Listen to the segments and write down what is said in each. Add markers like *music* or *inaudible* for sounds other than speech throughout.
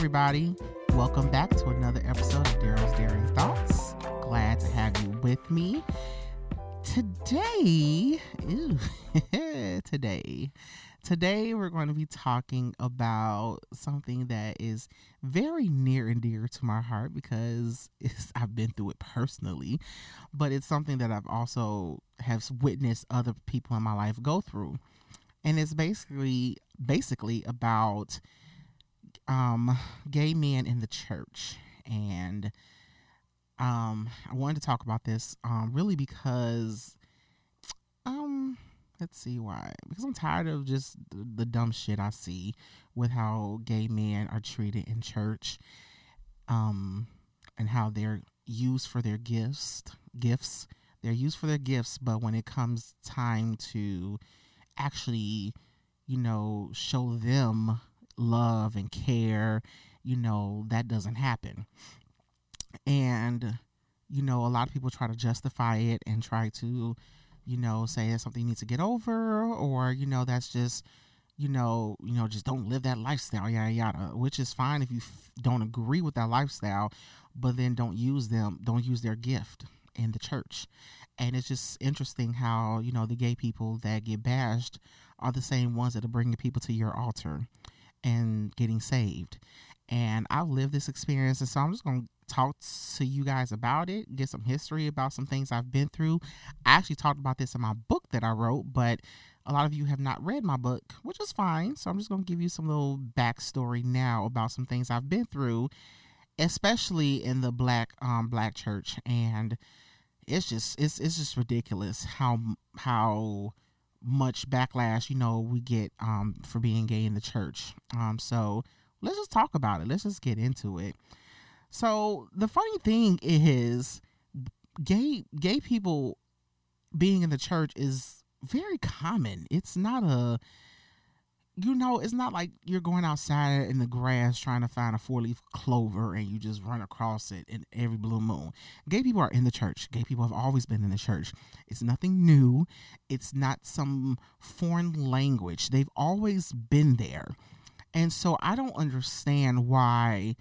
everybody. Welcome back to another episode of Daro's Daring Thoughts. Glad to have you with me. Today, ew, *laughs* today, today we're going to be talking about something that is very near and dear to my heart because *laughs* I've been through it personally, but it's something that I've also have witnessed other people in my life go through, and it's basically basically about um, gay men in the church. And um, I wanted to talk about this um, really because, um, let's see why. Because I'm tired of just the, the dumb shit I see with how gay men are treated in church, um, and how they're used for their gifts. Gifts. They're used for their gifts, but when it comes time to actually, you know, show them love and care, you know, that doesn't happen. And, you know, a lot of people try to justify it and try to, you know, say that's something you need to get over or, you know, that's just, you know, you know, just don't live that lifestyle, yada yada, which is fine if you f- don't agree with that lifestyle, but then don't use them, don't use their gift in the church. And it's just interesting how, you know, the gay people that get bashed are the same ones that are bringing people to your altar and getting saved. And I've lived this experience, and so I'm just going to talk to you guys about it, get some history about some things I've been through. I actually talked about this in my book that I wrote, but a lot of you have not read my book, which is fine. So I'm just going to give you some little backstory now about some things I've been through, especially in the black um black church, and it's just it's it's just ridiculous how how much backlash you know we get um for being gay in the church. Um so let's just talk about it. Let's just get into it. So the funny thing is gay gay people being in the church is very common. It's not a you know, it's not like you're going outside in the grass trying to find a four leaf clover and you just run across it in every blue moon. Gay people are in the church. Gay people have always been in the church. It's nothing new, it's not some foreign language. They've always been there. And so I don't understand why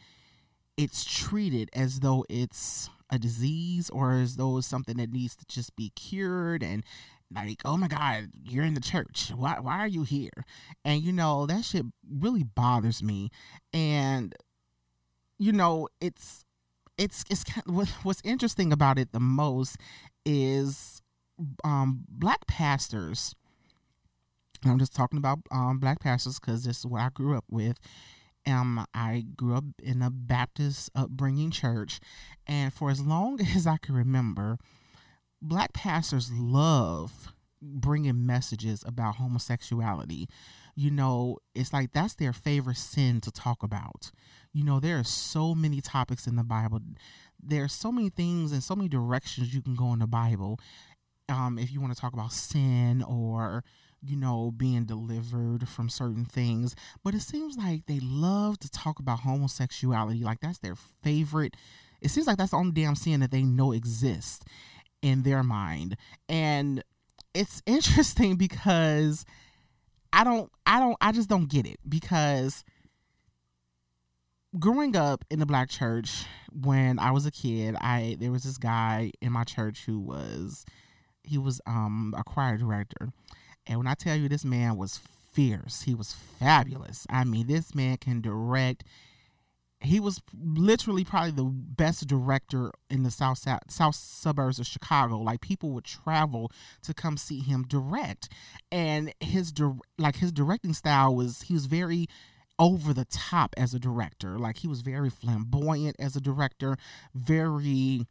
it's treated as though it's a disease or as though it's something that needs to just be cured and like, oh my God, you're in the church. Why why are you here? And you know, that shit really bothers me. And you know, it's it's it's kind of, what's interesting about it the most is um black pastors. I'm just talking about um black pastors because this is what I grew up with. Um, I grew up in a Baptist upbringing church, and for as long *laughs* as I can remember, black pastors love bringing messages about homosexuality. You know, it's like that's their favorite sin to talk about. You know, there are so many topics in the Bible. There are so many things and so many directions you can go in the Bible. Um, if you want to talk about sin or you know, being delivered from certain things. But it seems like they love to talk about homosexuality. Like that's their favorite. It seems like that's the only damn sin that they know exists in their mind. And it's *laughs* interesting because I don't I don't I just don't get it because growing up in the black church when I was a kid, I there was this guy in my church who was he was um a choir director. And when I tell you this man was fierce, he was fabulous. I mean, this man can direct he was literally probably the best director in the south south suburbs of Chicago. Like people would travel to come see him direct, and his like his directing style was he was very over the top as a director. Like he was very flamboyant as a director, very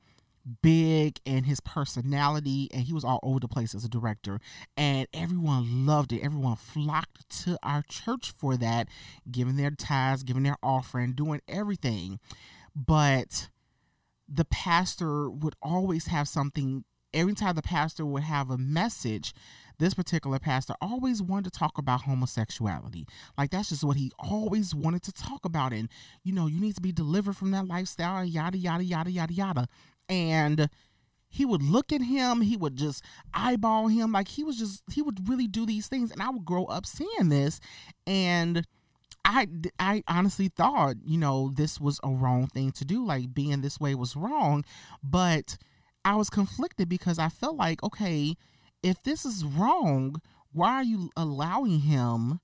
big and his personality and he was all over the place as a director. And everyone loved it. Everyone flocked to our church for that giving their tithes giving their offering doing everything. But the pastor would always have something. Every time the pastor would have a message this particular pastor always wanted to talk about homosexuality. Like that's just what he always wanted to talk about. And you know, you need to be delivered from that lifestyle, yada yada yada yada yada and he would look at him he would just eyeball him like he was just he would really do these things and i would grow up seeing this and I, I honestly thought, you know, this was a wrong thing to do. Like being this way was wrong. But I was conflicted because I felt like, okay, if this is wrong, why are you allowing him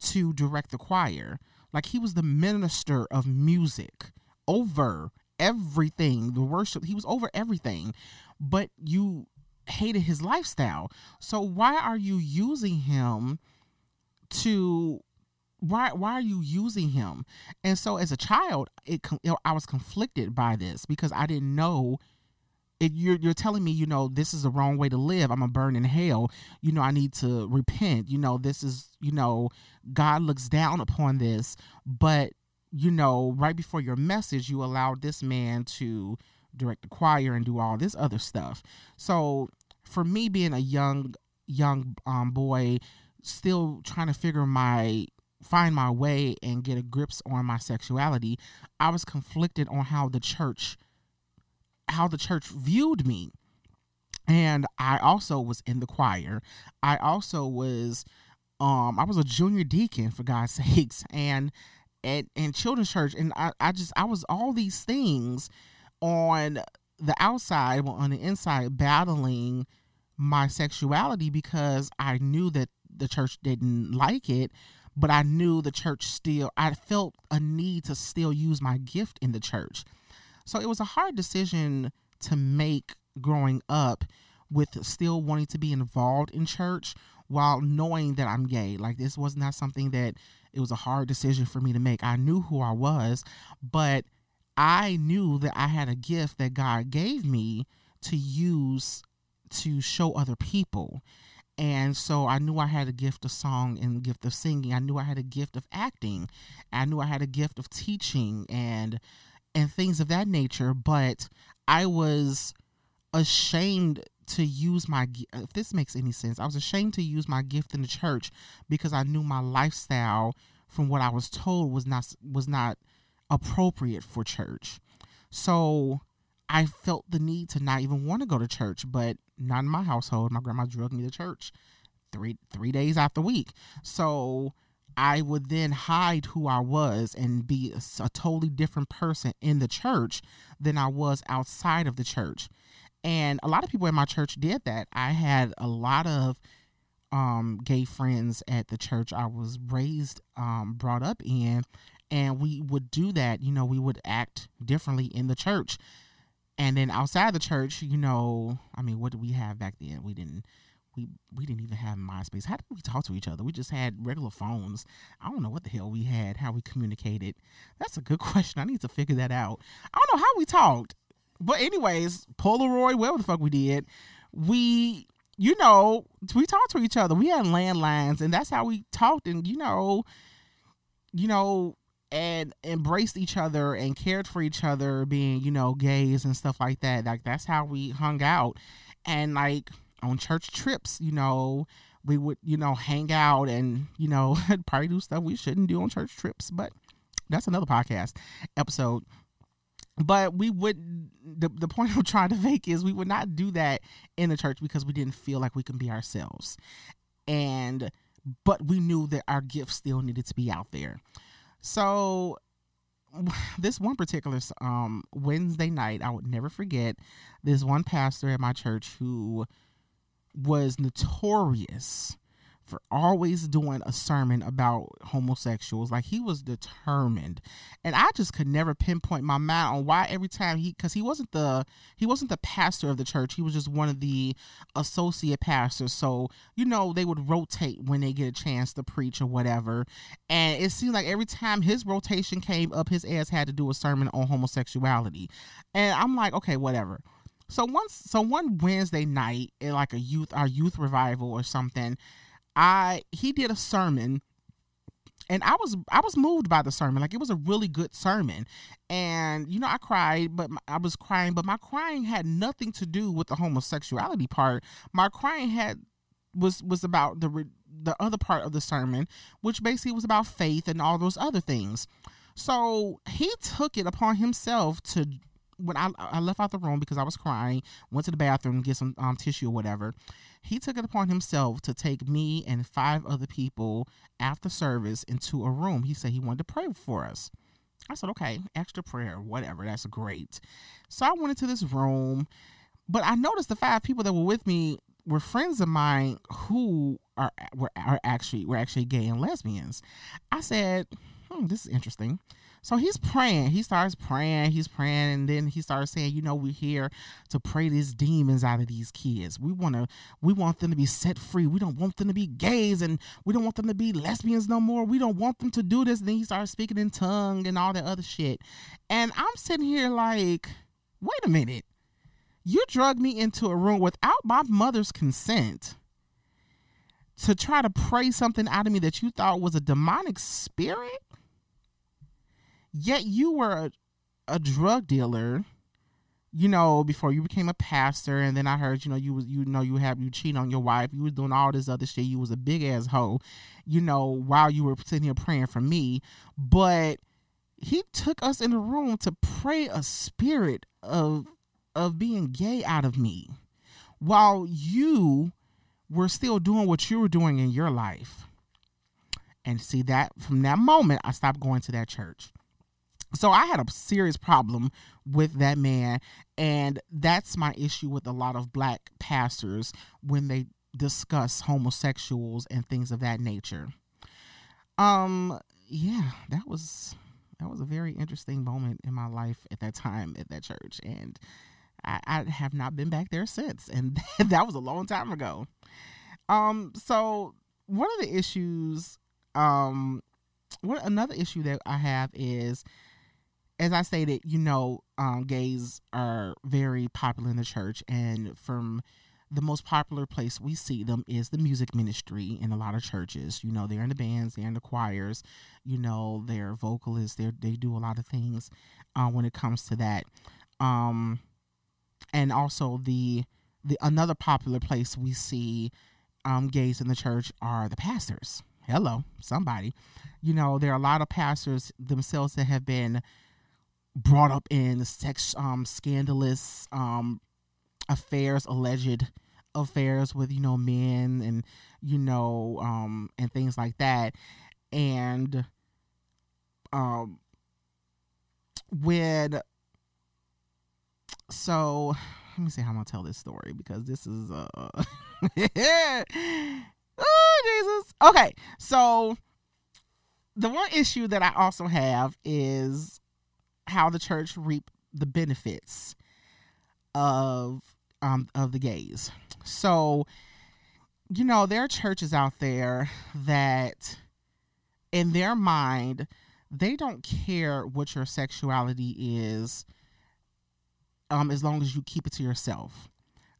to direct the choir? Like he was the minister of music over everything, the worship, he was over everything. But you hated his lifestyle. So why are you using him to why why are you using him? And so as a child, it I was conflicted by this because I didn't know it, you're you're telling me, you know, this is the wrong way to live. I'm gonna burn in hell. You know, I need to repent. You know, this is, you know, God looks down upon this. But you know, right before your message, you allowed this man to direct the choir and do all this other stuff. So for me, being a young young um, boy, still trying to figure my find my way and get a grips on my sexuality, I was conflicted on how the church how the church viewed me. And I also was in the choir. I also was um I was a junior deacon for God's *laughs* sakes and at in children's church and I, I just I was all these things on the outside well, on the inside battling my sexuality because I knew that the church didn't like it but I knew the church still I felt a need to still use my gift in the church so it was a hard decision to make growing up with still wanting to be involved in church while knowing that I'm gay. Like this was not something that it was a hard decision for me to make. I knew who I was, but I knew that I had a gift that God gave me to use to show other people. And so I knew I had a gift of song and gift of singing. I knew I had a gift of acting. I knew I had a gift of teaching and and things of that nature, but I was ashamed to use my uh, if this makes any sense. I was ashamed to use my gift in the church because I knew my lifestyle from what I was told was not was not appropriate for church. So I felt the need to not even want to go to church, but not in my household. My grandma drug me to church three three days after week. So I would then hide who I was and be a, a, totally different person in the church than I was outside of the church. And a lot of people in my church did that. I had a lot of um, gay friends at the church I was raised, um, brought up in, and we would do that. You know, we would act differently in the church. And then outside the church, you know, I mean, what did we have back then? We didn't we we didn't even have MySpace. How did we talk to each other? We just had regular phones. I don't know what the hell we had, how we communicated. That's a good *laughs* question. I need to figure that out. I don't know how we talked. But anyways, Polaroid, whatever the fuck we did, we you know, we talked to each other. We had landlines and that's how we talked and you know, you know, and embraced each other and cared for each other being, you know, gays and stuff like that. Like that's how we hung out. And like on church trips, you know, we would, you know, hang out and, you know, *laughs* probably do stuff we shouldn't do on church trips, but that's another podcast episode. But we would the the point *laughs* I'm trying to make is we would not do that in the church because we didn't feel like we can be ourselves. And but we knew that our gifts still needed to be out there. So *sighs* this one particular um Wednesday night, I would never forget this one pastor at my church who was notorious for always doing a sermon about homosexuals. Like he was determined. And I just could never pinpoint my mind on why every time he cuz he wasn't the he wasn't the pastor of the church. He was just one of the associate pastors. So, you know, they would rotate when they get a chance to preach or whatever. And it seemed like every time his rotation came up his ass had to do a sermon on homosexuality. And I'm like, okay, whatever. So once, so one Wednesday night in like a youth, our youth revival or something, I he did a sermon, and I was I was moved by the sermon. Like it was a really good sermon, and you know I cried, but my, I was crying, but my crying had nothing to do with the homosexuality part. My crying had was was about the the other part of the sermon, which basically was about faith and all those other things. So he took it upon himself to when I I left out the room because I was crying, went to the bathroom, get some um, tissue or whatever. He took it upon himself to take me and five other people after service into a room. He said he wanted to pray for us. I said, okay, extra prayer, whatever. That's great. So I went into this room, but I noticed the five people that were with me were friends of mine who are were are actually were actually gay and lesbians. I said, hmm, this is interesting. So he's praying. He starts praying. He's praying, and then he starts saying, "You know, we're here to pray these demons out of these kids. We want to, we want them to be set free. We don't want them to be gays, and we don't want them to be lesbians no more. We don't want them to do this." And then he starts speaking in tongue and all that other shit. And I'm sitting here like, wait a minute. You drugged me into a room without my mother's consent to try to pray something out of me that you thought was a demonic spirit? Yet you were a, a drug dealer, you know, before you became a pastor, and then I heard, you know, you was you know you have you cheat on your wife, you was doing all this other shit. You was a big ass hoe, you know, while you were sitting here praying for me. But he took us in the room to pray a spirit of of being gay out of me while you were still doing what you were doing in your life. And see that from that moment, I stopped going to that church. So I had a serious problem with that man. And that's my issue with a lot of black pastors when they discuss homosexuals and things of that nature. Um, yeah, that was that was a very interesting moment in my life at that time at that church. And I, I have not been back there since, and *laughs* that was a long time ago. Um, so one of the issues, um, what another issue that I have is, as I stated, you know, um, gays are very popular in the church, and from the most popular place we see them is the music ministry in a lot of churches. You know, they're in the bands, they're in the choirs, you know, they're vocalists, they they do a lot of things uh, when it comes to that. Um, and also the the another popular place we see um, gays in the church are the pastors. Hello, somebody. You know, there are a lot of pastors themselves that have been brought up in sex um, scandalous um, affairs, alleged affairs with you know men and you know um, and things like that, and um, when so let me see how I'm gonna tell this story because this is uh *laughs* oh Jesus. Okay, so the one issue that I also have is how the church reap the benefits of um of the gays. So, you know, there are churches out there that in their mind they don't care what your sexuality is um, as long as you keep it to yourself.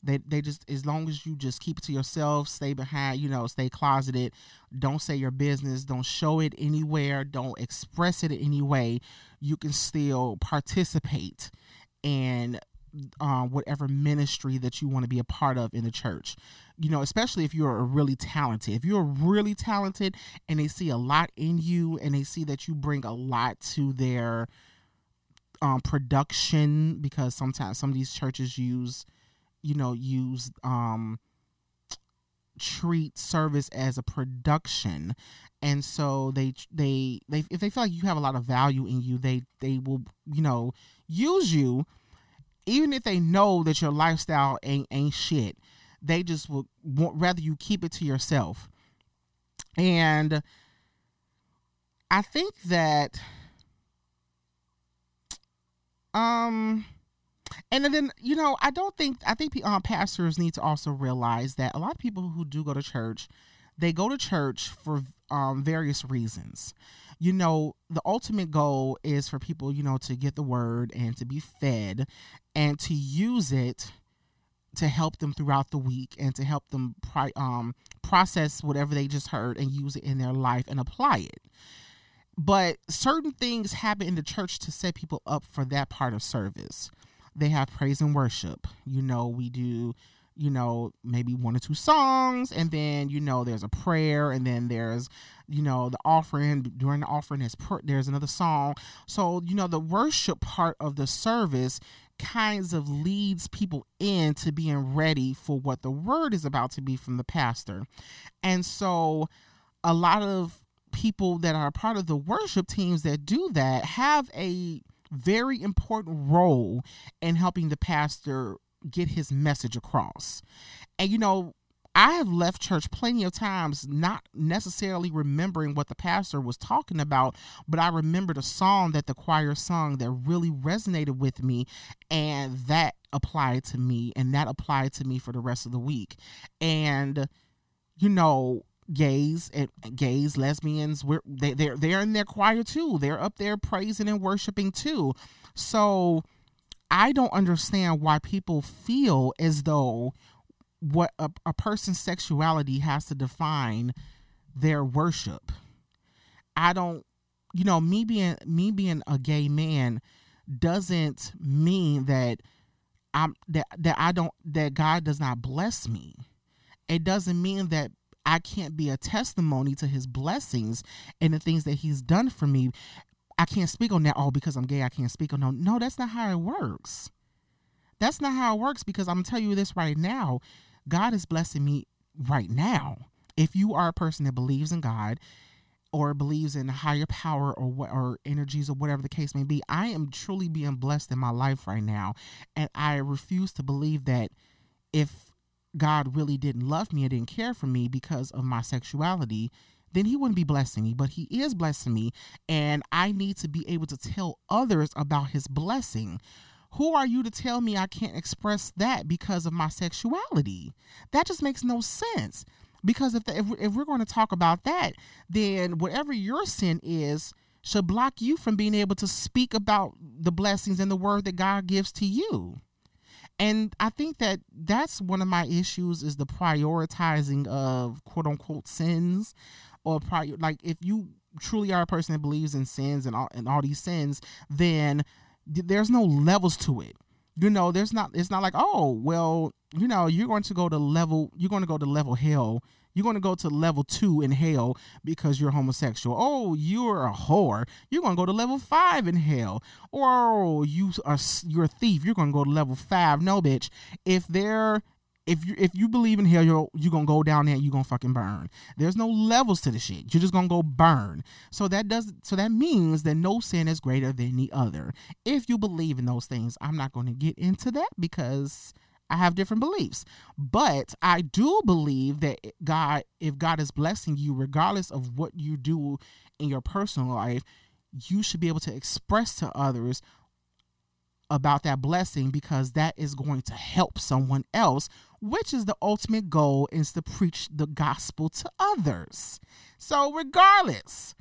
They, they just as long as you just keep it to yourself, stay behind, you know, stay closeted, don't say your business, don't show it anywhere, don't express it in any way, you can still participate in uh, whatever ministry that you want to be a part of in the church. You know, especially if you're really talented. If you're really talented and they see a lot in you and they see that you bring a lot to their um, production because sometimes some of these churches use, you know, use um, treat service as a production, and so they they they if they feel like you have a lot of value in you, they they will you know use you, even if they know that your lifestyle ain't ain't shit. They just would rather you keep it to yourself, and I think that um, and then you know, I don't think I think um, pastors need to also realize that a lot of people who do go to church, they go to church for um, various reasons. You know, the ultimate goal is for people, you know, to get the word and to be fed, and to use it to help them throughout the week and to help them pri- um, process whatever they just heard and use it in their life and apply it but certain things happen in the church to set people up for that part of service. They have praise and worship. You know, we do, you know, maybe one or two songs, and then you know there's a prayer, and then there's, you know, the offering. During the offering, there's there's another song. So you know, the worship part of the service kinds of leads people in to being ready for what the word is about to be from the pastor. And so a lot of people that are part of the worship teams that do that have a very important role in helping the pastor get his message across. And you know, I have left church plenty of times not necessarily remembering what the pastor was talking about, but I remembered a song that the choir sung that really resonated with me, and that applied to me, and that applied to me for the rest of the week. And, you know, gays and gays lesbians we're they, they're they're in their choir too they're up there praising and worshiping too so i don't understand why people feel as though what a, a person's sexuality has to define their worship. I don't you know, me being me being a gay man doesn't mean that I'm that that I don't that God does not bless me. It doesn't mean that I can't be a testimony to his blessings and the things that he's done for me. I can't speak on that all oh, because I'm gay. I can't speak on no. No, that's not how it works. That's not how it works because I'm gonna tell you this right now. God is blessing me right now. If you are a person that believes in God or believes in higher power or what or energies or whatever the case may be, I am truly being blessed in my life right now. And I refuse to believe that if God really didn't love me and didn't care for me because of my sexuality, then he wouldn't be blessing me, but he is blessing me. And I need to be able to tell others about his blessing. Who are you to tell me I can't express that because of my sexuality? That just makes no sense. Because if, the, if, if we're going to talk about that, then whatever your sin is should block you from being able to speak about the blessings and the word that God gives to you. And I think that that's one of my issues is the prioritizing of quote unquote sins or prior like if you truly are a person that believes in sins and all and all these sins, then there's no levels to it. You know there's not it's not like oh well you know you're going to go to level you're going to go to level hell you're going to go to level two in hell because you're homosexual oh you're a whore you're going to go to level five in hell or oh, you are you're a thief you're going to go to level five no bitch if they're if you if you believe in hell, you're you gonna go down there and you gonna fucking burn. There's no levels to the shit. You're just gonna go burn. So that does so that means that no sin is greater than the other. If you believe in those things, I'm not gonna get into that because I have different beliefs. But I do believe that God, if God is blessing you, regardless of what you do in your personal life, you should be able to express to others about that blessing because that is going to help someone else, which is the ultimate goal is to preach the gospel to others. So regardless,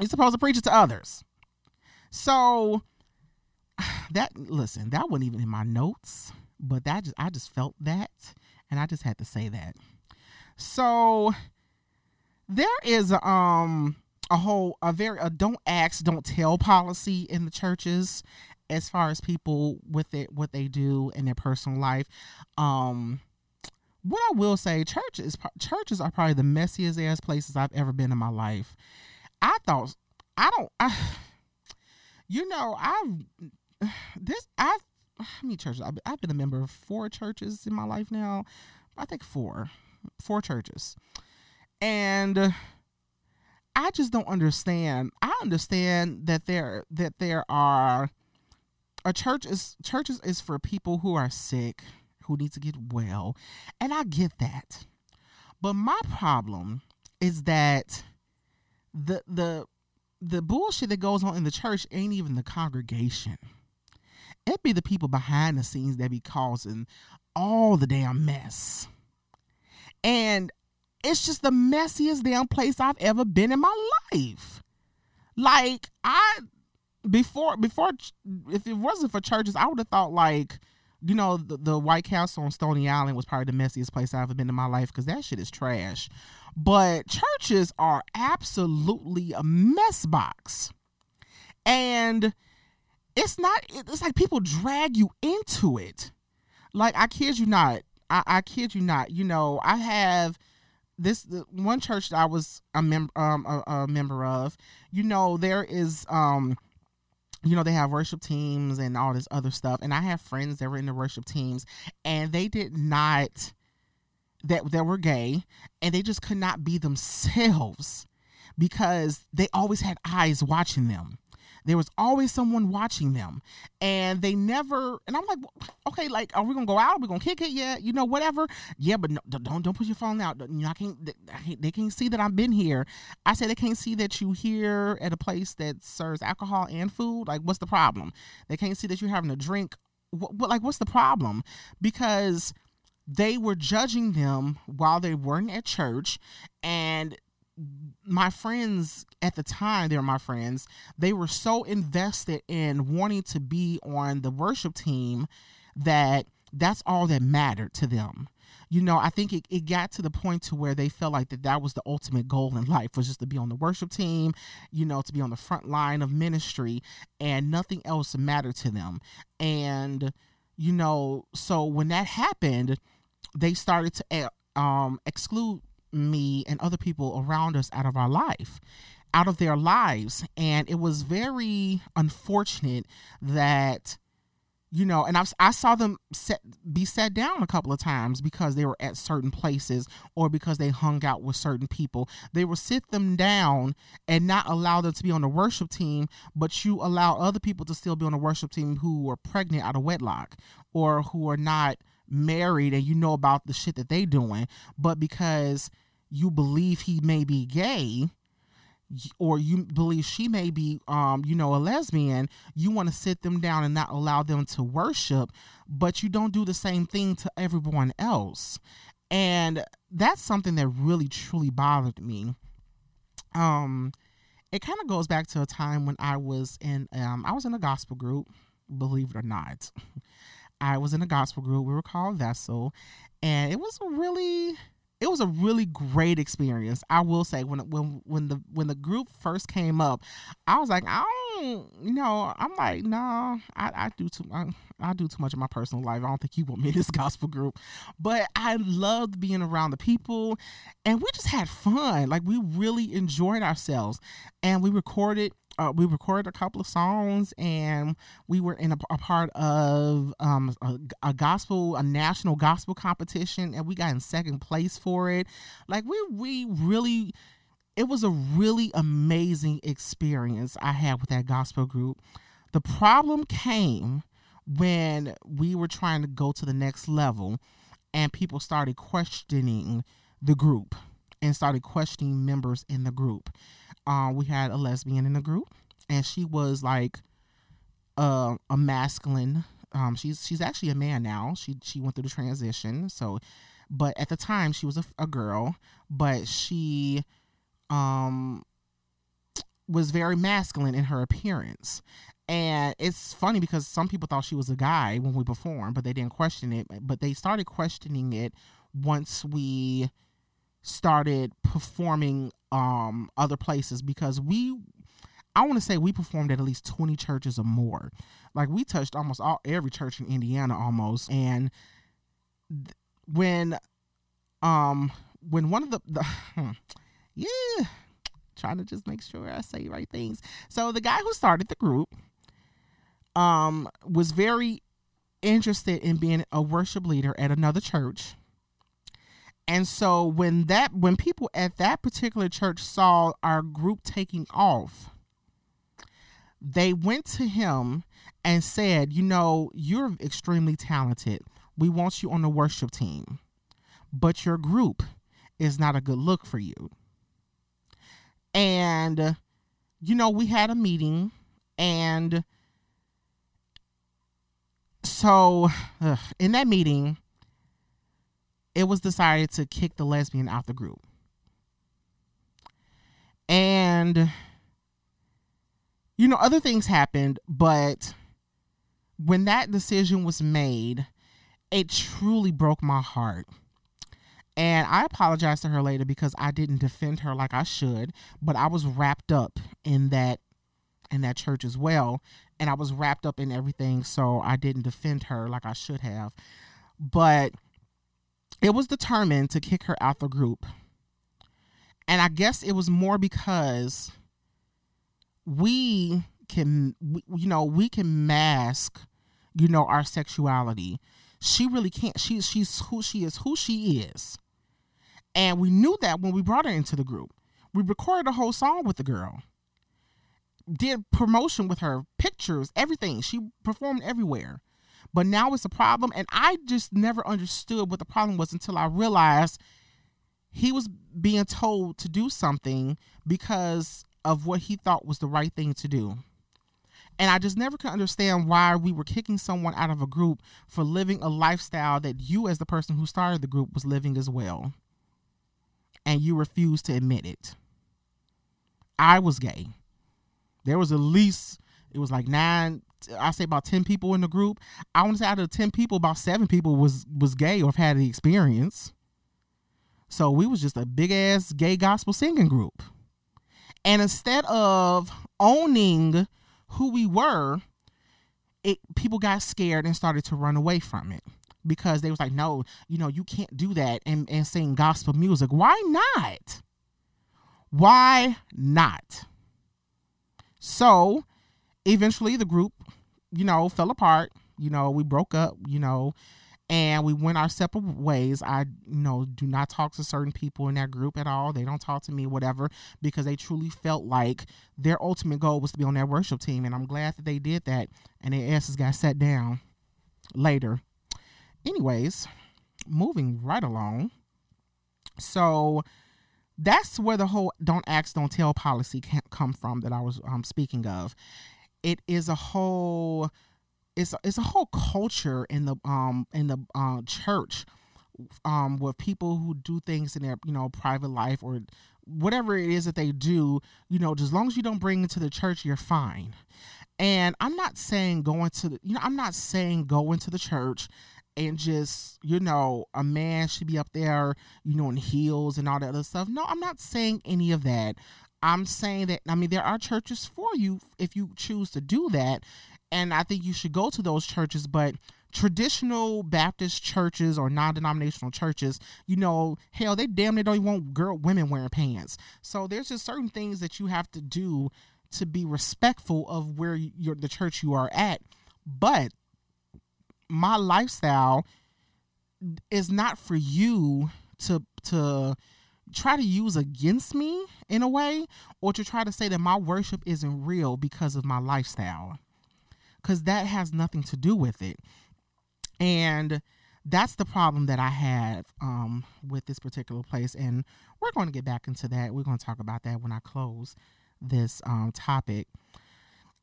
you're supposed to preach it to others. So *sighs* that listen, that wasn't even in my notes, but that just I just felt that and I just had to say that. So there is um a whole a very a don't ask don't tell policy in the churches as far as people with it what they do in their personal life um what i will say churches churches are probably the messiest ass places i've ever been in my life i thought i don't i *sighs* you know i've *sighs* this i've how many churches I've, I've been a member of four churches in my life now i think four four churches and I just don't understand. I understand that there that there are a church is churches is for people who are sick, who need to get well, and I get that. But my problem is that the the the bullshit that goes on in the church ain't even the congregation. It be the people behind the scenes that be causing all the damn mess. And it's just the messiest damn place I've ever been in my life. Like I before before if it wasn't for churches, I would have thought like you know the, the White Castle on Stony Island was probably the messiest place I've ever been in my life because that shit is trash. But churches are absolutely a mess box, and it's not. It's like people drag you into it. Like I kid you not. I, I kid you not. You know I have this one church that I was a member um a, a member of. You know there is um you know, they have worship teams and all this other stuff. And I have friends that were in the worship teams and they did not that that were gay and they just could not be themselves because they always had eyes watching them. There was always someone watching them, and they never. And I'm like, okay, like, are we gonna go out? Are we gonna kick it? Yeah, you know, whatever. Yeah, but no, don't don't put your phone out. You know, I can't. They can't see that I've been here. I said they can't see that you here at a place that serves alcohol and food. Like, what's the problem? They can't see that you're having a drink. What, what like, what's the problem? Because they were judging them while they weren't at church and my friends at the time they were my friends they were so invested in wanting to be on the worship team that that's all that mattered to them. You know i think it, it got to the point to where they felt like that that was the ultimate goal in life was just to be on the worship team you know to be on the front line of ministry and nothing else mattered to them. And you know so when that happened they started to eh, um, exclude me and other people around us out of our life out of their lives. And it was very unfortunate that you know and I've, i saw them set, be set down a couple of times because they were at certain places or because they hung out with certain people. They would sit them down and not allow them to be on the worship team but you allow other people to still be on the worship team who are pregnant out of wedlock or who are not married and you know about the shit that they doing. But because you believe he may be gay or you believe she may be um you know a lesbian you want to sit them down and not allow them to worship but you don't do the same thing to everyone else. And that's something that really truly bothered me. Um it kind of goes back to a time when i was in um i was in a gospel group believe it or not. *laughs* I was in a gospel group we were called vessel and it was really it was a really great experience. I will say when when when the when the group first came up, I was like, I don't, you know, I'm like, no, nah, I, I do too, I, I do too much in my personal life. I don't think you want me in this *laughs* gospel group, but I loved being around the people, and we just had fun. Like we really enjoyed ourselves, and we recorded uh, we recorded a couple of songs and we were in a, a part of um, a, a, gospel a national gospel competition and we got in second place for it. Like we we really it was a really amazing experience i had with that gospel group. The problem came when we were trying to go to the next level and people started questioning the group and started questioning members in the group uh, we had a lesbian in the group, and she was like a masculine. Um, she's she's actually a man now. She she went through the transition. So, but at the time she was a, a girl, but she um was very masculine in her appearance. And it's funny because some people thought she was a guy when we performed, but they didn't question it. But they started questioning it once we started performing um other places because we I want to say we performed at at least 20 churches or more. Like we touched almost all every church in Indiana almost and th- when um when one of the, the yeah trying to just make sure I say right things. So the guy who started the group um was very interested in being a worship leader at another church and so when that when people at that particular church saw our group taking off, they went to him and said, "You know, you're extremely talented. We want you on the worship team. But your group is not a good look for you." And you know, we had a meeting and so in that meeting it was decided to kick the lesbian out the group. And you know, other things happened, but when that decision was made, it truly broke my heart. And I apologized to her later because I didn't defend her like I should, but I was wrapped up in that in that church as well, and I was wrapped up in everything, so I didn't defend her like I should have. But it was determined to kick her out the group. And I guess it was more because we can you know we can mask you know our sexuality. She really can't she she's who she is who she is. And we knew that when we brought her into the group. We recorded a whole song with the girl. Did promotion with her pictures everything. She performed everywhere but now it's a problem and i just never understood what the problem was until i realized he was being told to do something because of what he thought was the right thing to do and I just never could understand why we were kicking someone out of a group for living a lifestyle that you, as the person who started the group, was living as well. And you refused to admit it. I was gay. There was at least, it was like nine, I say about 10 people in the group. I want to say out of 10 people, about seven people was was gay or have had the experience. So we was just a big ass gay gospel singing group. And instead of owning who we were, it people got scared and started to run away from it because they was like, no, you know, you can't do that and, and sing gospel music. Why not? Why not? So eventually the group, you know, fell apart. You know, we broke up, you know, and we went our separate ways. I, you know, do not talk to certain people in that group at all. They don't talk to me, whatever, because they truly felt like their ultimate goal was to be on that worship team. And I'm glad that they did that and their asses got set down later. Anyways, moving right along. So that's where the whole don't ask, don't tell policy can't come from that I was um, speaking of. It is a whole it's it's a whole culture in the um in the uh, church um with people who do things in their you know private life or whatever it is that they do you know as long as you don't bring it to the church you're fine. And i'm not saying going to the you know i'm not saying go into the church and just you know a man should be up there you know in heels and all that other stuff. No i'm not saying any of that i'm saying that i mean there are churches for you if you choose to do that and I think you should go to those churches, but traditional Baptist churches or non-denominational churches, you know, hell, they damn near don't even want girl women wearing pants. So there's just certain things that you have to do to be respectful of where you're the church you are at. But my lifestyle is not for you to to try to use against me in a way or to try to say that my worship isn't real because of my lifestyle because that has nothing to do with it. And that's the problem that I have um, with this particular place. And we're going to get back into that. We're going to talk about that when I close this um, topic.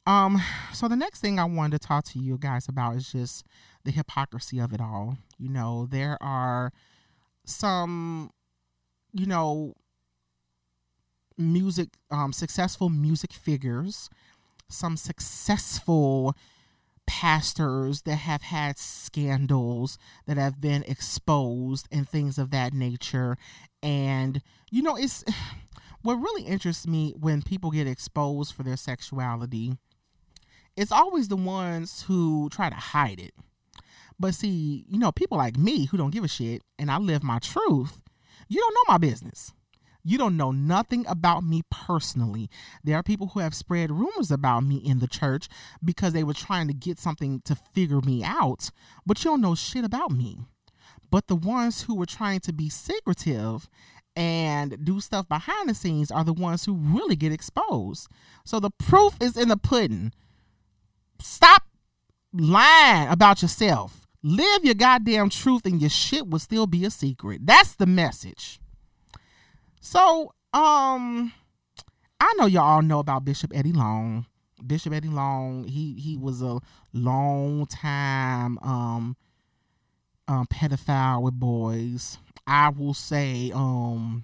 Um, so the next thing I wanted to talk to you guys about is just the hypocrisy of it all. You know, there are some, you know, music, um, successful music figures, some successful pastors that have had scandals that have been exposed and things of that nature. And you know it's *sighs* what really interests me when people get exposed for their sexuality it's always the ones who try to hide it. But see you know people like me who don't give a shit and i live my truth you don't know my business you don't know nothing about me personally. There are people who have spread rumors about me in the church because they were trying to get something to figure me out, but you don't know shit about me. But the ones who were trying to be secretive and do stuff behind the scenes are the ones who really get exposed. So the proof is in the pudding. Stop lying about yourself. Live your goddamn truth and your shit will still be a secret. That's the message. So, um, I know y'all all know about Bishop Eddie Long. Bishop Eddie Long, he he was a long time um um pedophile with boys. I will say, um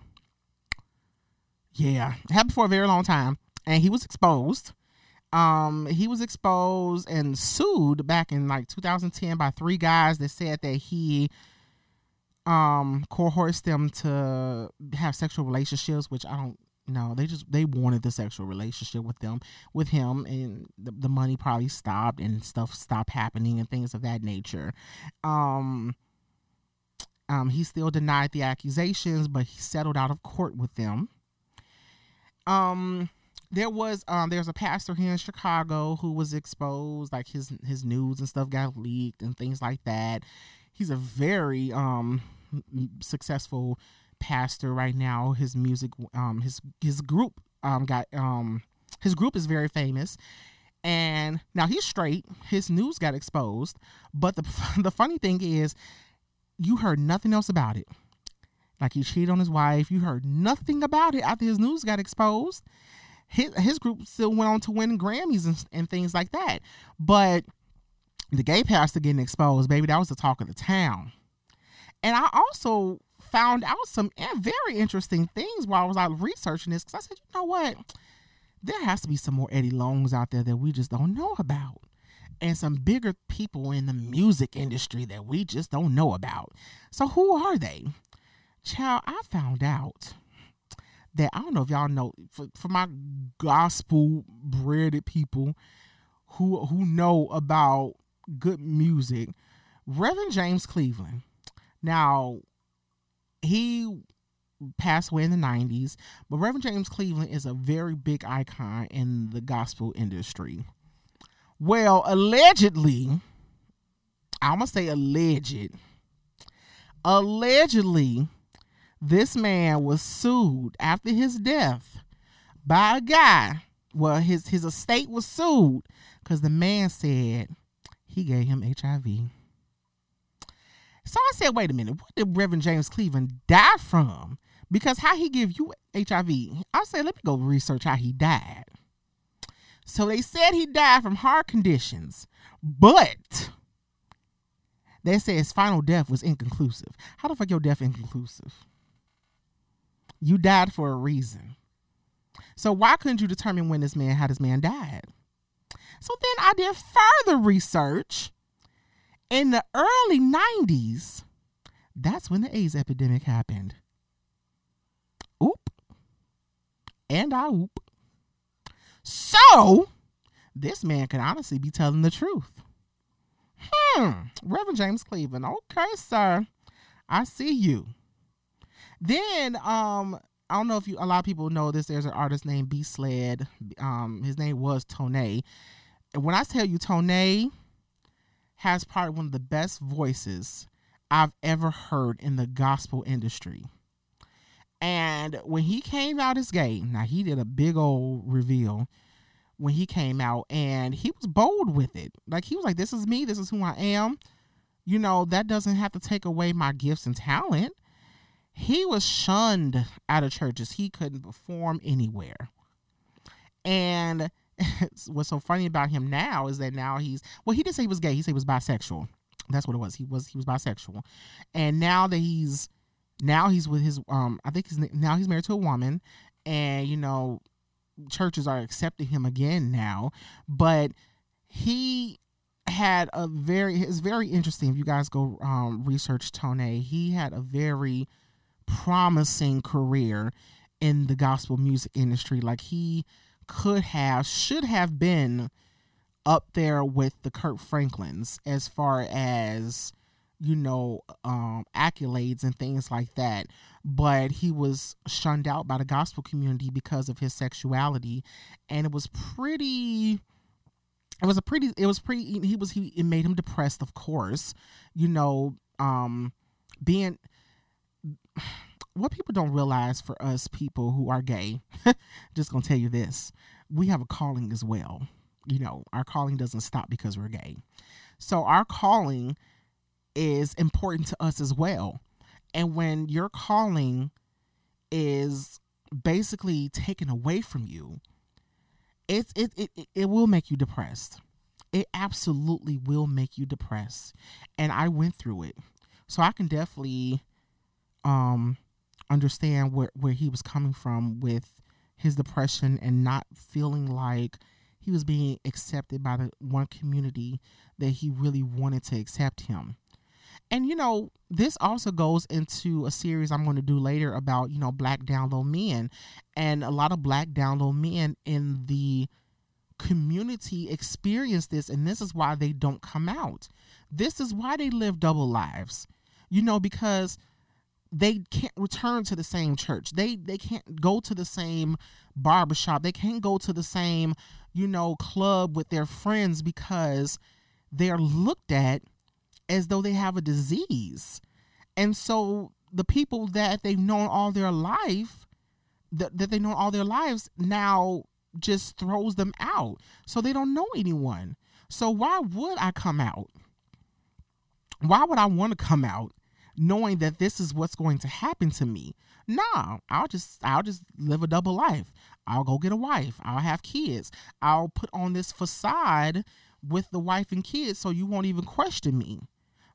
yeah, happened for a very long time. And he was exposed. Um, he was exposed and sued back in like 2010 by three guys that said that he um coerced them to have sexual relationships, which I don't know. They just they wanted the sexual relationship with them with him and the, the money probably stopped and stuff stopped happening and things of that nature. Um um he still denied the accusations, but he settled out of court with them. Um there was um there's a pastor here in Chicago who was exposed, like his his news and stuff got leaked and things like that. He's a very um successful pastor right now. His music um his his group um got um his group is very famous. And now he's straight. His news got exposed, but the *laughs* the funny thing is you heard nothing else about it. Like he cheated on his wife. You heard nothing about it after his news got exposed his his group still went on to win Grammys and, and things like that. But the gay pastor getting exposed, baby, that was the talk of the town. And I also found out some very interesting things while I was out researching this because I said, you know what? There has to be some more Eddie Longs out there that we just don't know about. And some bigger people in the music industry that we just don't know about. So who are they? Child, I found out that I don't know if y'all know for, for my gospel breaded people who who know about good music, Reverend James Cleveland. Now, he passed away in the 90s, but Reverend James Cleveland is a very big icon in the gospel industry. Well, allegedly, I'm going to say alleged. Allegedly, this man was sued after his death by a guy. Well, his his estate was sued because the man said he gave him HIV. So I said, wait a minute, what did Reverend James Cleveland die from? Because how he give you HIV? I said, let me go research how he died. So they said he died from heart conditions, but they said his final death was inconclusive. How the fuck your death inconclusive? You died for a reason. So why couldn't you determine when this man, how this man died? So then I did further research. In the early 90s, that's when the AIDS epidemic happened. Oop. And I oop. So, this man could honestly be telling the truth. Hmm. Reverend James Cleveland. Okay, sir. I see you. Then um I don't know if you a lot of people know this. There's an artist named B. Slade. Um, his name was Tone. When I tell you Tone has probably one of the best voices I've ever heard in the gospel industry. And when he came out as gay, now he did a big old reveal when he came out and he was bold with it. Like he was like, This is me, this is who I am. You know, that doesn't have to take away my gifts and talent he was shunned out of churches. He couldn't perform anywhere. And *laughs* what's so funny about him now is that now he's well, he didn't say he was gay. He said he was bisexual. That's what it was. He was he was bisexual. And now that he's now he's with his um I think he's now he's married to a woman and you know churches are accepting him again now, but he had a very it's very interesting if you guys go um research Tone. He had a very promising career in the gospel music industry. Like he could have, should have been up there with the Kirk Franklins as far as you know um, accolades and things like that. But he was shunned out by the gospel community because of his sexuality. And it was pretty it was a pretty it was pretty he was he it made him depressed of course. You know um being what people don't realize for us people who are gay, *laughs* just gonna tell you this, we have a calling as well. You know, our calling doesn't stop because we're gay. So our calling is important to us as well. And when your calling is basically taken away from you, it's it, it it will make you depressed. It absolutely will make you depressed. And I went through it. So I can definitely um understand where, where he was coming from with his depression and not feeling like he was being accepted by the one community that he really wanted to accept him. And you know, this also goes into a series I'm going to do later about, you know, black down low men. And a lot of black down low men in the community experience this, and this is why they don't come out. This is why they live double lives. You know, because they can't return to the same church. They they can't go to the same barbershop. They can't go to the same, you know, club with their friends because they're looked at as though they have a disease. And so the people that they've known all their life that, that they know all their lives now just throws them out. So they don't know anyone. So why would I come out? Why would I want to come out knowing that this is what's going to happen to me. Nah, I'll just I'll just live a double life. I'll go get a wife. I'll have kids. I'll put on this facade with the wife and kids so you won't even question me.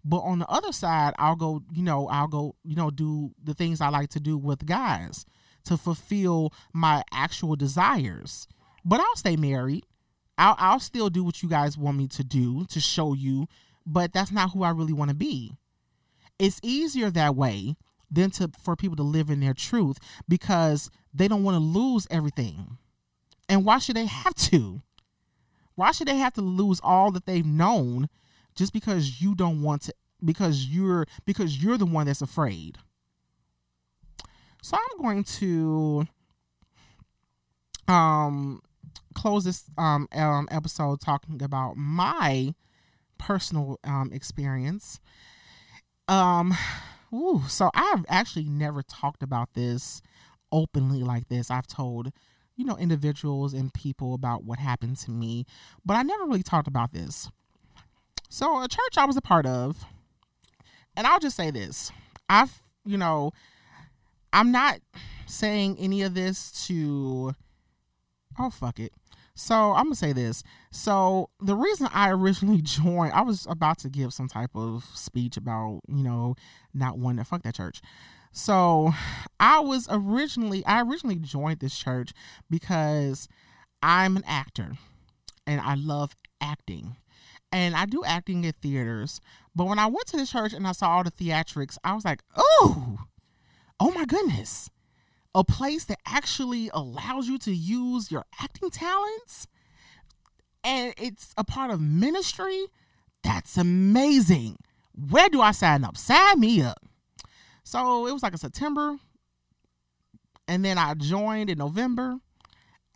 But on the other side, I'll go, you know, I'll go, you know, do the things I like to do with guys to fulfill my actual desires. But I'll stay married. I'll I'll still do what you guys want me to do to show you, but that's not who I really want to be. It's easier that way than to for people to live in their truth because they don't want to lose everything. And why should they have to? Why should they have to lose all that they've known just because you don't want to because you're because you're the one that's afraid? So I'm going to um close this um, um episode talking about my personal um experience um, ooh, so I've actually never talked about this openly like this. I've told, you know, individuals and people about what happened to me, but I never really talked about this. So, a church I was a part of, and I'll just say this I've, you know, I'm not saying any of this to, oh, fuck it. So I'm gonna say this. So the reason I originally *laughs* joined, I was about to give some type of speech about, you know, not wanting to fuck that church. So I was originally I originally joined this church because I'm an actor and I love acting. And I do acting at theaters. But when I went to the church and I saw all the theatrics, I was like, oh, oh my goodness a place that actually allows you to use your acting talents and it's a part of ministry, that's amazing. Where do I sign up? Sign me up. So it was like a September, and then I joined in November,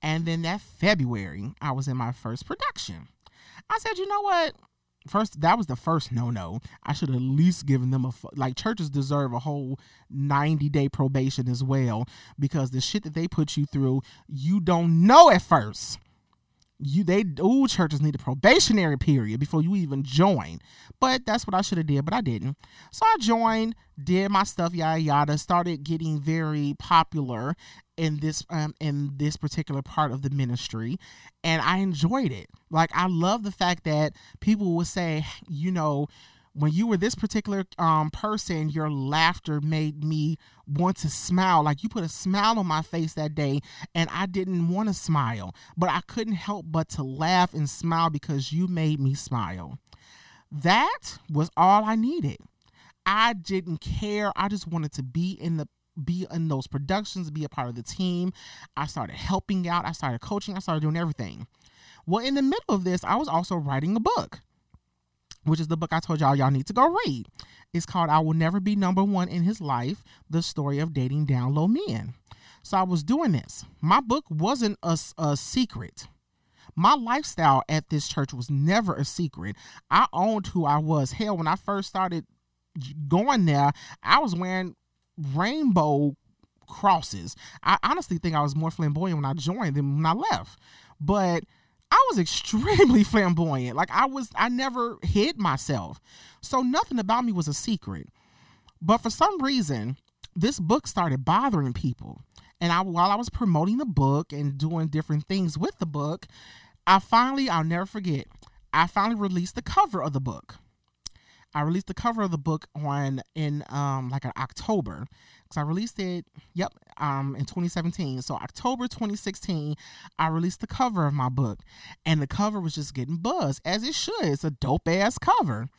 and then that February, I was in my first production. I said, you know what? First that was the first no no. I should have at least given them a like churches deserve a whole 90 day probation as well because the shit that they put you through, you don't know at first. You they ooh churches need a probationary period before you even join. But that's what i should have did but i didn't. So i joined did my stuff yada yada started getting very popular in this um in this particular part of the ministry and i enjoyed it like i love the fact that people would say you know when you were this particular um, person, your laughter made me want to smile. Like you put a smile on my face that day, and I didn't want to smile, but I couldn't help but to laugh and smile because you made me smile. That was all I needed. I didn't care. I just wanted to be in the be in those productions, be a part of the team. I started helping out. I started coaching. I started doing everything. Well, in the middle of this, I was also writing a book which is the book I told y'all y'all need to go read. It's called I Will Never Be Number One in His Life The Story of Dating Down Low Men. So I was doing this. My book wasn't a, a secret. My lifestyle at this church was never a secret. I owned who I was. Hell, when I first started going there, I was wearing rainbow crosses. I honestly think I was more flamboyant when I joined than when I left. But I was *laughs* extremely flamboyant. Like I was, I never hid myself. So nothing about me was a secret. But for some reason, this book started bothering people. And I, while I was promoting the book and doing different things with the book, I finally, I'll never forget, I finally released the cover of the book. I released the cover of the book on in um like an October because I released it. Yep, um in 2017. So October 2016, I released the cover of my book, and the cover was just getting buzz as it should. It's a dope ass cover,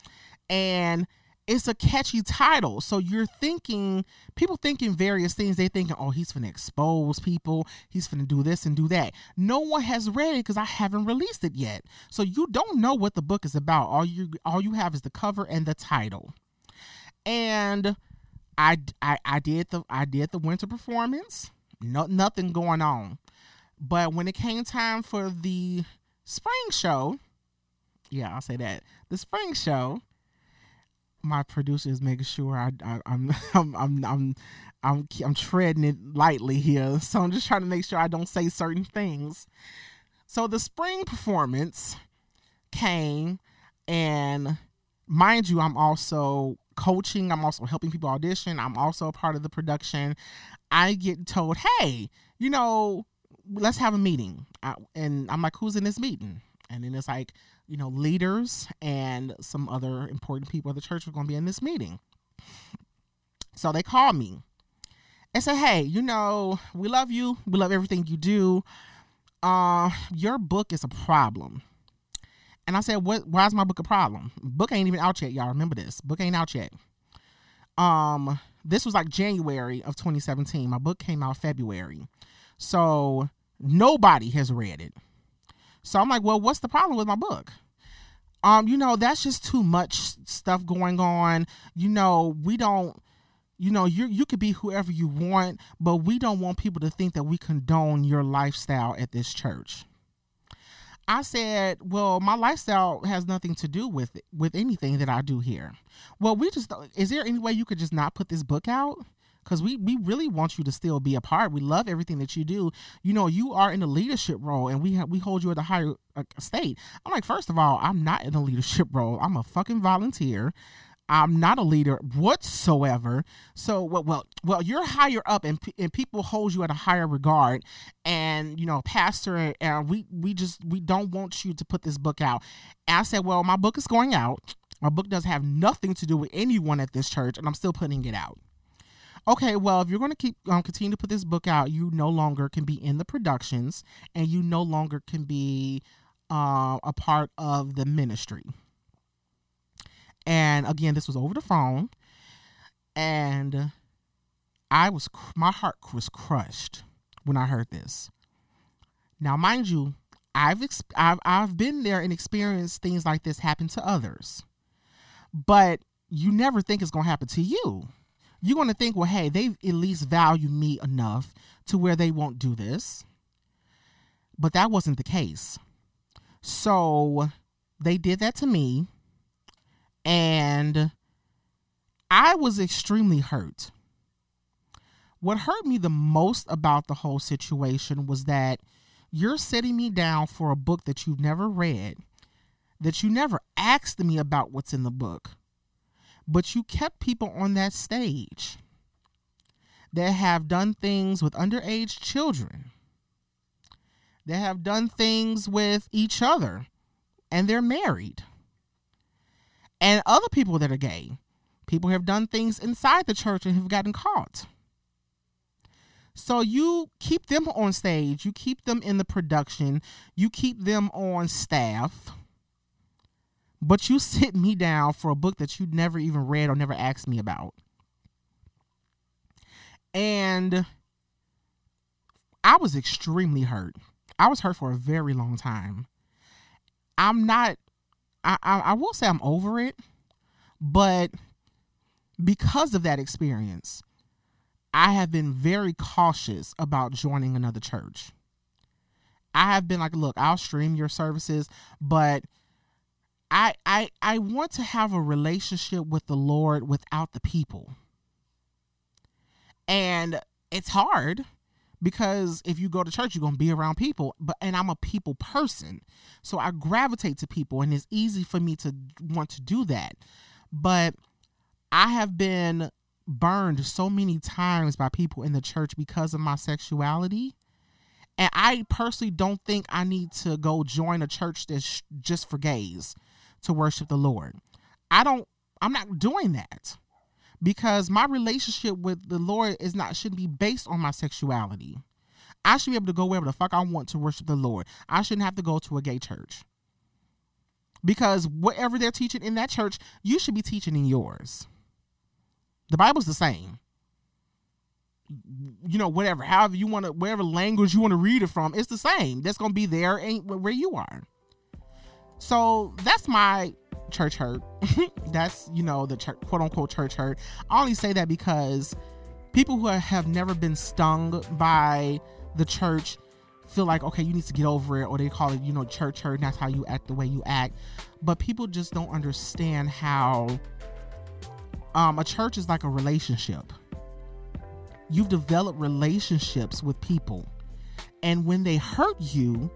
and it's a catchy title. So you're thinking, people thinking various things. They thinking, oh, he's gonna expose people. He's gonna do this and do that. No one has read it because I haven't released it yet. So you don't know what the book is about. All you all you have is the cover and the title. And I, I I did the I did the winter performance. No nothing going on. But when it came time for the spring show, yeah, I'll say that. The spring show, my producer is making sure I, I I'm *laughs* I'm I'm I'm I'm I'm treading it lightly here. So I'm just trying to make sure I don't say certain things. So the spring performance came and mind you, I'm also coaching, I'm also helping people audition, I'm also a part of the production. I get told, "Hey, you know, let's have a meeting." I, and I'm like, "Who's in this meeting?" And then it's like, you know, leaders and some other important people of the church were going to be in this meeting. So they called me and said, "Hey, you know, we love you. We love everything you do. Uh, your book is a problem." And I said, "What? Why is my book a problem? Book ain't even out yet, y'all. Remember this? Book ain't out yet." Um, this was like January of 2017. My book came out February, so nobody has read it. So I'm like, "Well, what's the problem with my book?" Um, you know, that's just too much stuff going on. You know, we don't you know you you could be whoever you want but we don't want people to think that we condone your lifestyle at this church i said well my lifestyle has nothing to do with it, with anything that i do here well we just is there any way you could just not put this book out because we, we really want you to still be a part. We love everything that you do. You know, you are in a leadership role, and we have, we hold you at a higher uh, state. I'm like, first of all, I'm not in a leadership *laughs* role. I'm a fucking volunteer. I'm not a leader whatsoever. So, well, well, well you're higher up, and, and people hold you at a higher regard. And you know, pastor, and we we just we don't want you to put this book out. And I said, well, my book is going out. My book does have nothing to do with anyone at this church, and I'm still putting it out. Okay, well, if you're going to keep um, continue to put this book out, you no longer can be in the productions, and you no longer can be uh, a part of the ministry. And again, this was over the phone. And I was, my heart was crushed when I heard this. Now, mind you, I've, I've, I've been there and experienced things like this happen to others. But you never think it's going to happen to you. You're going to think, well, hey, they at least value me enough to where they won't do this. But that wasn't the case. So they did that to me. And I was extremely hurt. What hurt me the most about the whole situation was that you're setting me down for a book that you've never read, that you never asked me about what's in the book, but you kept people on that stage that have done things with underage children, that have done things with each other, and they're married and other people that are gay. People have done things inside the church and have gotten caught. So you keep them on stage, you keep them in the production, you keep them on staff, but you sit me down for a book that you never even read or never asked me about. And I was extremely hurt. I was hurt for a very long time. I'm not I, I, I will say I'm over it, but because of that experience, I have been very cautious about joining another church. I have been like, look, I'll stream your services, but I I I want to have a relationship with the Lord without the people. And it's hard because if you go to church you're going to be around people but and i'm a people person. So i gravitate to people and it's easy for me to want to do that. But i have been burned so many times by people in the church because of my sexuality. And i personally don't think i need to go join a church that's just for gays to worship the lord i don't i'm not doing that because my relationship with the Lord is not shouldn't be based on my sexuality. I should be able to go wherever the fuck I want to worship the Lord. I shouldn't have to go to a gay church. Because whatever they're teaching in that church, you should be teaching in yours. The Bible's the same. You know, whatever, however you want to, whatever language you want to read it from, it's the same. That's going to be there ain't where you are. So that's my church hurt. *laughs* That's, you know, the church, quote unquote church hurt. I only say that because people who have never been stung by the church feel like, okay, you need to get over it, or they call it, you know, church hurt, and that's how you act the way you act. But people just don't understand how um, a church is like a relationship. You've developed relationships with people, and when they hurt you,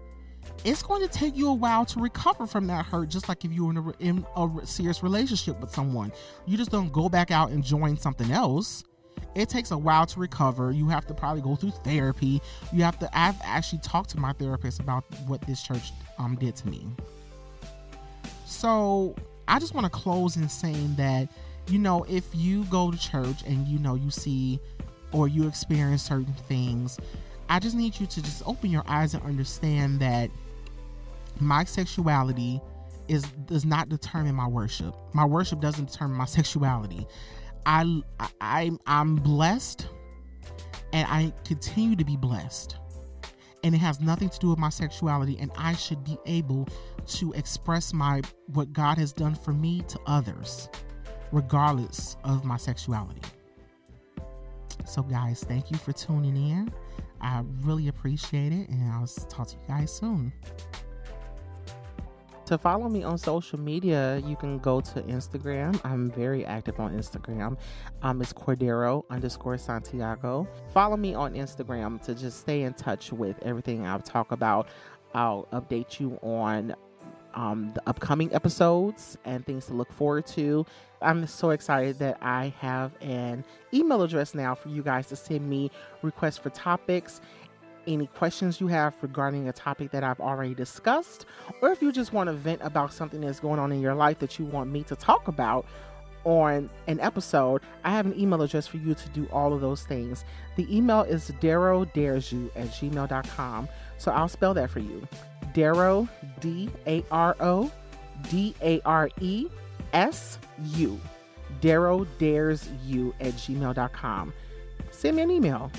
it's going to take you a while to recover from that hurt just like if you were in a, in a, serious relationship with someone. You just don't go back out and join something else. It takes a while to recover. You have to probably go through therapy. You have to i've actually talked to my therapist about what this church um, did to me. So i just want to close in saying that you know if you go to church and you know you see or you experience certain things I just need you to just open your eyes and understand that my sexuality is does not determine my worship. My worship doesn't determine my *laughs* sexuality. I I I'm blessed and I continue to be blessed. And it has nothing to do with my sexuality and I should be able to express my what God has done for me to others regardless of my sexuality. So guys, thank you for tuning in. I really appreciate it and I'll talk to you guys soon. To follow me on social media, you can go to Instagram. I'm very active on Instagram. Um, it's Cordaro underscore Santiago. Follow me on Instagram to just stay in touch with everything I'll talk about. I'll update you on um, the upcoming episodes and things to look forward to. I'm so excited that I have an email address now for you guys to send me requests for topics any questions you have regarding a topic that I've already discussed, or if you just want to vent about something that's going on in your life that you want me to talk about on an episode, I have an email address for you to do all of those things. The email is Daro Dares You at gmail.com. So I'll spell that for you. Daro, D A R O D A R E S U. Daro Dares You at gmail.com. Send me an email